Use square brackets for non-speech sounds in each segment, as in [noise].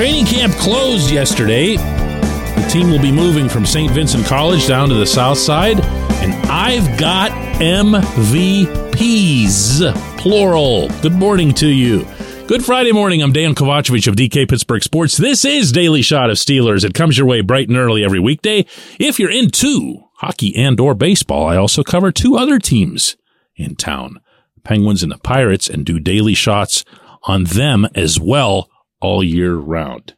Training camp closed yesterday. The team will be moving from St. Vincent College down to the south side, and I've got MVPs, plural. Good morning to you. Good Friday morning. I'm Dejan Kovacevic of DK Pittsburgh Sports. This is Daily Shot of Steelers. It comes your way bright and early every weekday. If you're into hockey and or baseball, I also cover two other teams in town, Penguins and the Pirates, and do daily shots on them as well all year round.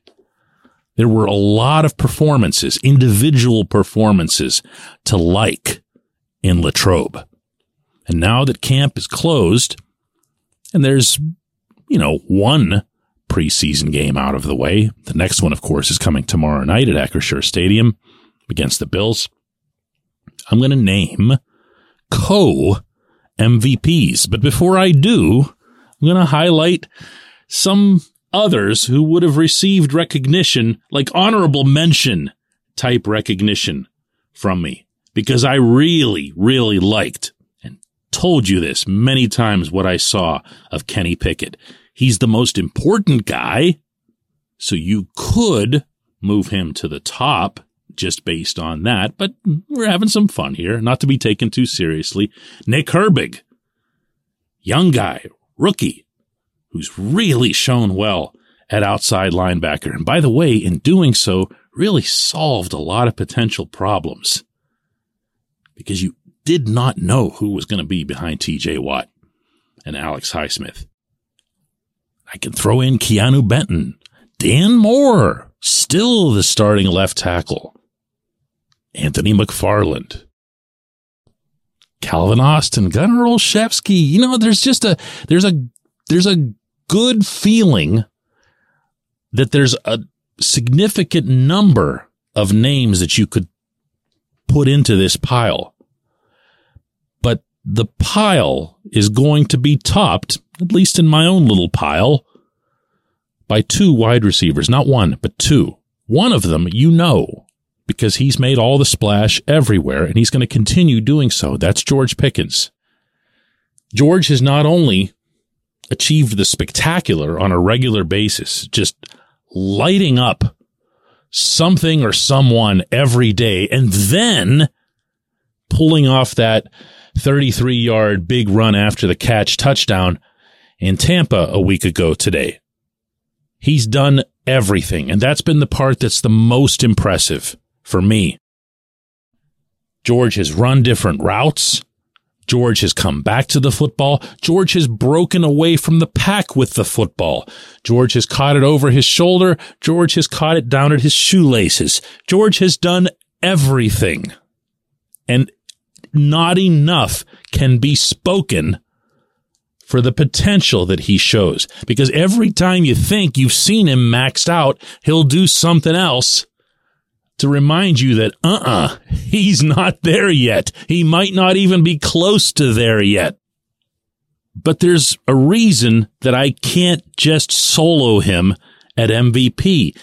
There were a lot of performances, individual performances to like in Latrobe. And now that camp is closed and there's, you know, one preseason game out of the way, the next one, of course, is coming tomorrow night at Acrisure Stadium against the Bills. I'm going to name co MVPs. But before I do, I'm going to highlight some others who would have received recognition, like honorable mention type recognition from me, because I really, really liked and told you this many times what I saw of Kenny Pickett. He's the most important guy, so you could move him to the top just based on that, but we're having some fun here, not to be taken too seriously. Nick Herbig, young guy, rookie, who's really shown well at outside linebacker. And by the way, in doing so, really solved a lot of potential problems because you did not know who was going to be behind TJ Watt and Alex Highsmith. I can throw in Keanu Benton, Dan Moore, still the starting left tackle, Anthony McFarland, Calvin Austin, Gunnar Olszewski. You know, there's just a, there's a, there's a good feeling that there's a significant number of names that you could put into this pile. But the pile is going to be topped, at least in my own little pile, by two wide receivers, not one, but two. One of them you know because he's made all the splash everywhere and he's going to continue doing so. That's George Pickens. George has not only achieved the spectacular on a regular basis, just lighting up something or someone every day and then pulling off that 33 yard big run after the catch touchdown in Tampa a week ago today. He's done everything, and that's been the part that's the most impressive for me. George has run different routes. George has come back to the football. George has broken away from the pack with the football. George has caught it over his shoulder. George has caught it down at his shoelaces. George has done everything. And not enough can be spoken for the potential that he shows. Because every time you think you've seen him maxed out, he'll do something else to remind you that, uh-uh, he's not there yet. He might not even be close to there yet. But there's a reason that I can't just solo him at MVP.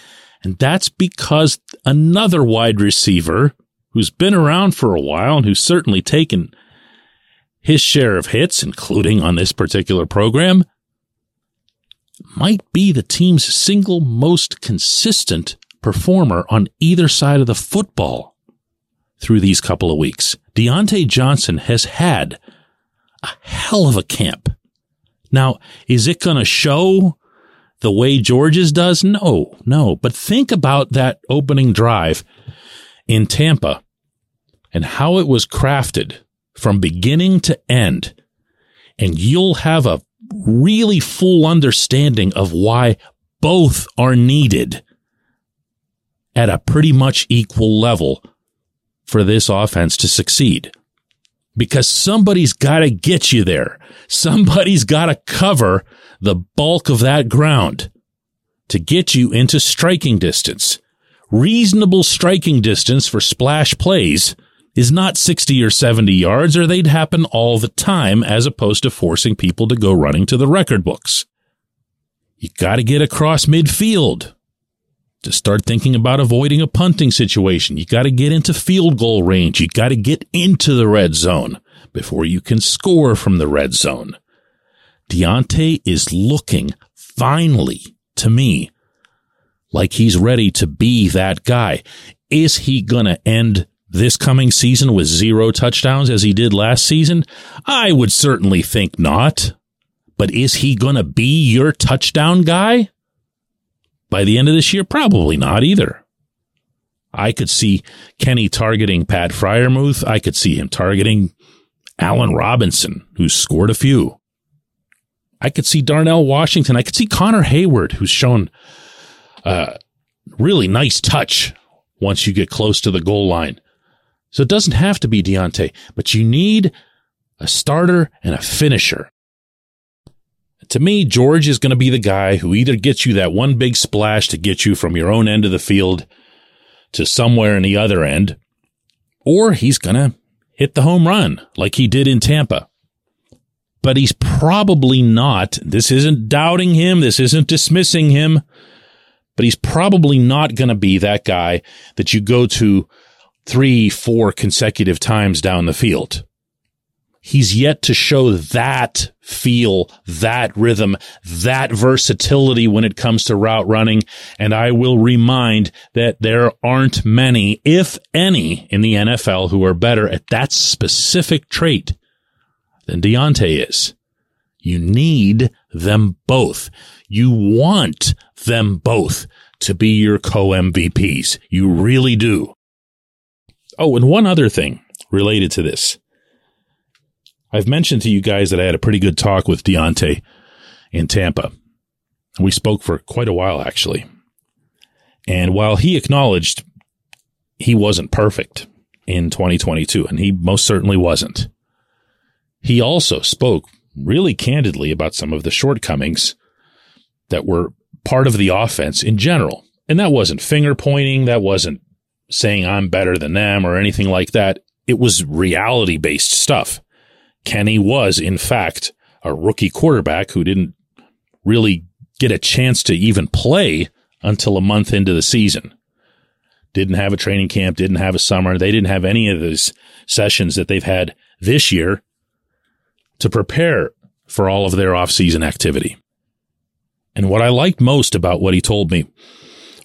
And that's because another wide receiver who's been around for a while and who's certainly taken his share of hits, including on this particular program, might be the team's single most consistent performer on either side of the football through these couple of weeks. Diontae Johnson has had a hell of a camp. Now, is it going to show the way George's does? No, no. But think about that opening drive in Tampa and how it was crafted from beginning to end. And you'll have a really full understanding of why both are needed at a pretty much equal level for this offense to succeed. Because somebody's got to get you there. Somebody's got to cover the bulk of that ground to get you into striking distance. Reasonable striking distance for splash plays is not 60 or 70 yards, or they'd happen all the time as opposed to forcing people to go running to the record books. You got to get across midfield to start thinking about avoiding a punting situation. You got to get into field goal range. You got to get into the red zone before you can score from the red zone. Diontae is looking finally to me like he's ready to be that guy. Is he going to end this coming season with zero touchdowns as he did last season? I would certainly think not. But is he going to be your touchdown guy? By the end of this year, probably not either. I could see Kenny targeting Pat Freiermuth. I could see him targeting Allen Robinson, who's scored a few. I could see Darnell Washington. I could see Connor Heyward, who's shown uh, really nice touch once you get close to the goal line. So it doesn't have to be Diontae, but you need a starter and a finisher. To me, George is going to be the guy who either gets you that one big splash to get you from your own end of the field to somewhere in the other end, or he's going to hit the home run like he did in Tampa. But he's probably not. This isn't doubting him. This isn't dismissing him but he's probably not going to be that guy that you go to three, four consecutive times down the field. He's yet to show that feel, that rhythm, that versatility when it comes to route running. And I will remind that there aren't many, if any, in the NFL who are better at that specific trait than Diontae is. You need them both. You want them both to be your co MVPs. You really do. Oh, and one other thing related to this. I've mentioned to you guys that I had a pretty good talk with Diontae in Tampa. We spoke for quite a while, actually. And while he acknowledged he wasn't perfect in 2022, and he most certainly wasn't, he also spoke really candidly about some of the shortcomings that were part of the offense in general. And that wasn't finger pointing. That wasn't saying I'm better than them or anything like that. It was reality based stuff. Kenny was, in fact, a rookie quarterback who didn't really get a chance to even play until a month into the season. Didn't have a training camp, didn't have a summer. They didn't have any of those sessions that they've had this year to prepare for all of their offseason activity. And what I liked most about what he told me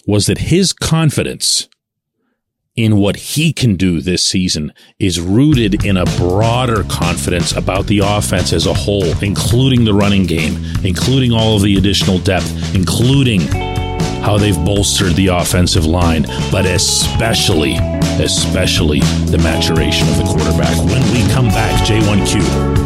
was that his confidence in what he can do this season is rooted in a broader confidence about the offense as a whole, including the running game, including all of the additional depth, including how they've bolstered the offensive line, but especially, especially the maturation of the quarterback. When we come back, J1Q.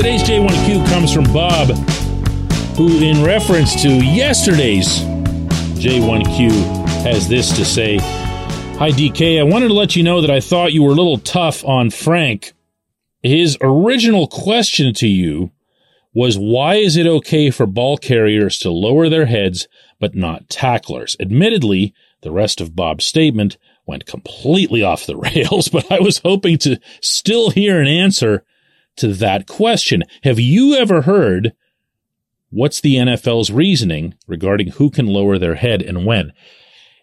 Today's J1Q comes from Bob, who, in reference to yesterday's J1Q, has this to say Hi, DK. I wanted to let you know that I thought you were a little tough on Frank. His original question to you was why is it okay for ball carriers to lower their heads but not tacklers? Admittedly, the rest of Bob's statement went completely off the [laughs] rails, but I was hoping to still hear an answer to that question. Have you ever heard what's the NFL's reasoning regarding who can lower their head and when?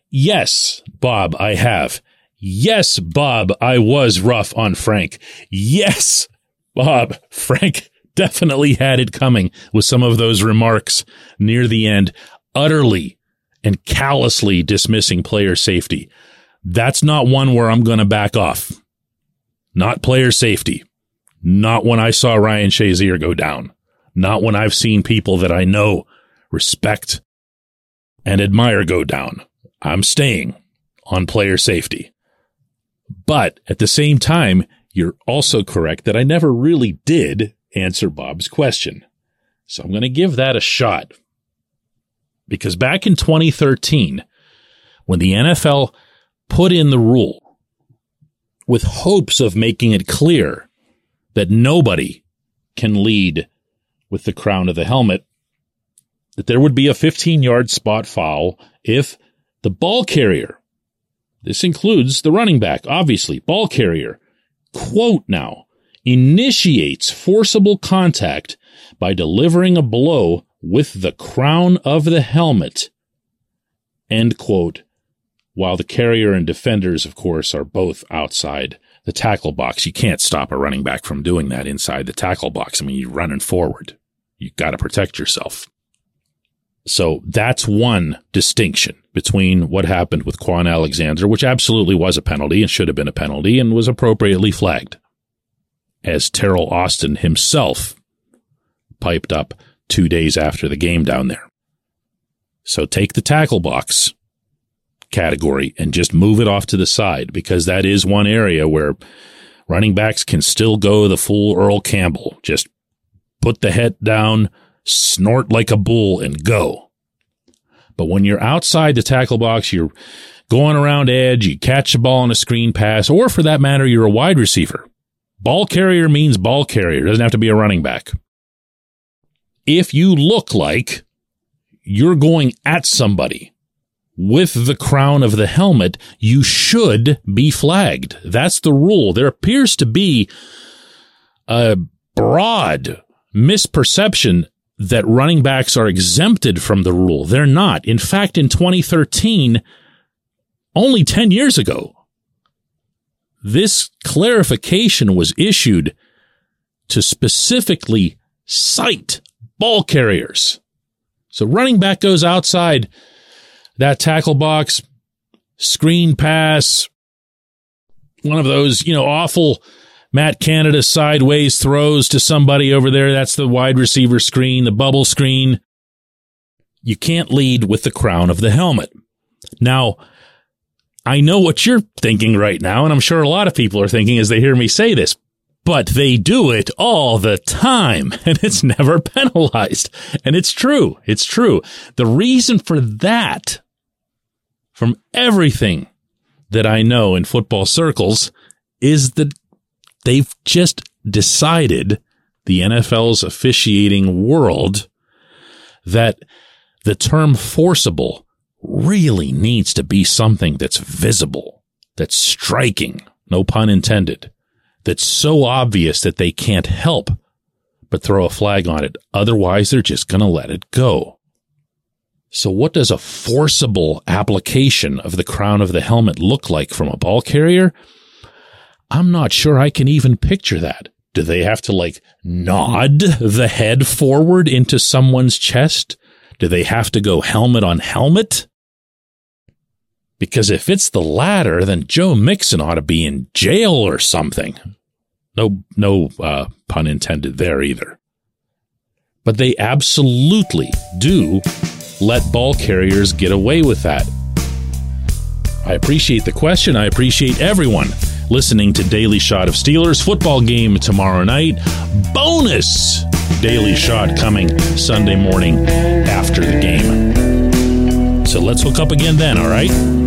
Yes, Bob, I have. Yes, Bob, I was rough on Frank. Yes, Bob, [laughs] Frank definitely had it coming with some of those remarks near the end, utterly and callously dismissing player safety. That's not one where I'm going to back off. Not player safety. Not when I saw Ryan Shazier go down. Not when I've seen people that I know, respect, and admire go down. I'm staying on player safety. But at the same time, you're also correct that I never really did answer Bob's question. So I'm going to give that a shot. Because back in 2013, when the NFL put in the rule with hopes of making it clear that nobody can lead with the crown of the helmet, that there would be a 15 yard spot foul if the ball carrier, this includes the running back, obviously, ball carrier, quote now, initiates forcible contact by delivering a blow with the crown of the helmet, end quote, while the carrier and defenders, of course, are both outside the tackle box. You can't stop a running back from doing that inside the tackle box. I mean, you're running forward. You got to protect yourself. So that's one distinction between what happened with Kwon Alexander, which absolutely was a penalty and should have been a penalty and was appropriately flagged, as Terrell Austin himself piped up two days after the game down there. So take the tackle box category and just move it off to the side because that is one area where running backs can still go the full Earl Campbell. Just put the head down, snort like a bull and go. But when you're outside the tackle box, you're going around edge, you catch the ball on a screen pass, or for that matter, you're a wide receiver. Ball carrier means ball carrier. It doesn't have to be a running back. If you look like you're going at somebody with the crown of the helmet, you should be flagged. That's the rule. There appears to be a broad misperception that running backs are exempted from the rule. They're not. In fact, in 2013, only 10 years ago, this clarification was issued to specifically cite ball carriers. So running back goes outside that tackle box, screen pass, one of those, you know, awful Matt Canada sideways throws to somebody over there. That's the wide receiver screen, the bubble screen. You can't lead with the crown of the helmet. Now, I know what you're thinking right now, and I'm sure a lot of people are thinking as they hear me say this, but they do it all the time [laughs] and it's never [laughs] penalized. And it's true. It's true. The reason for that, from everything that I know in football circles, is that They've just decided the NFL's officiating world that the term forcible really needs to be something that's visible, that's striking, no pun intended, that's so obvious that they can't help but throw a flag on it. Otherwise, they're just going to let it go. So what does a forcible application of the crown of the helmet look like from a ball carrier? I'm not sure I can even picture that. Do they have to like nod the head forward into someone's chest? Do they have to go helmet on helmet? Because if it's the latter, then Joe Mixon ought to be in jail or something. No, no uh, pun intended there either. But they absolutely do let ball carriers get away with that. I appreciate the question. I appreciate everyone listening to Daily Shot of Steelers football game tomorrow night. Bonus Daily Shot coming Sunday morning after the game. So let's hook up again then, all right?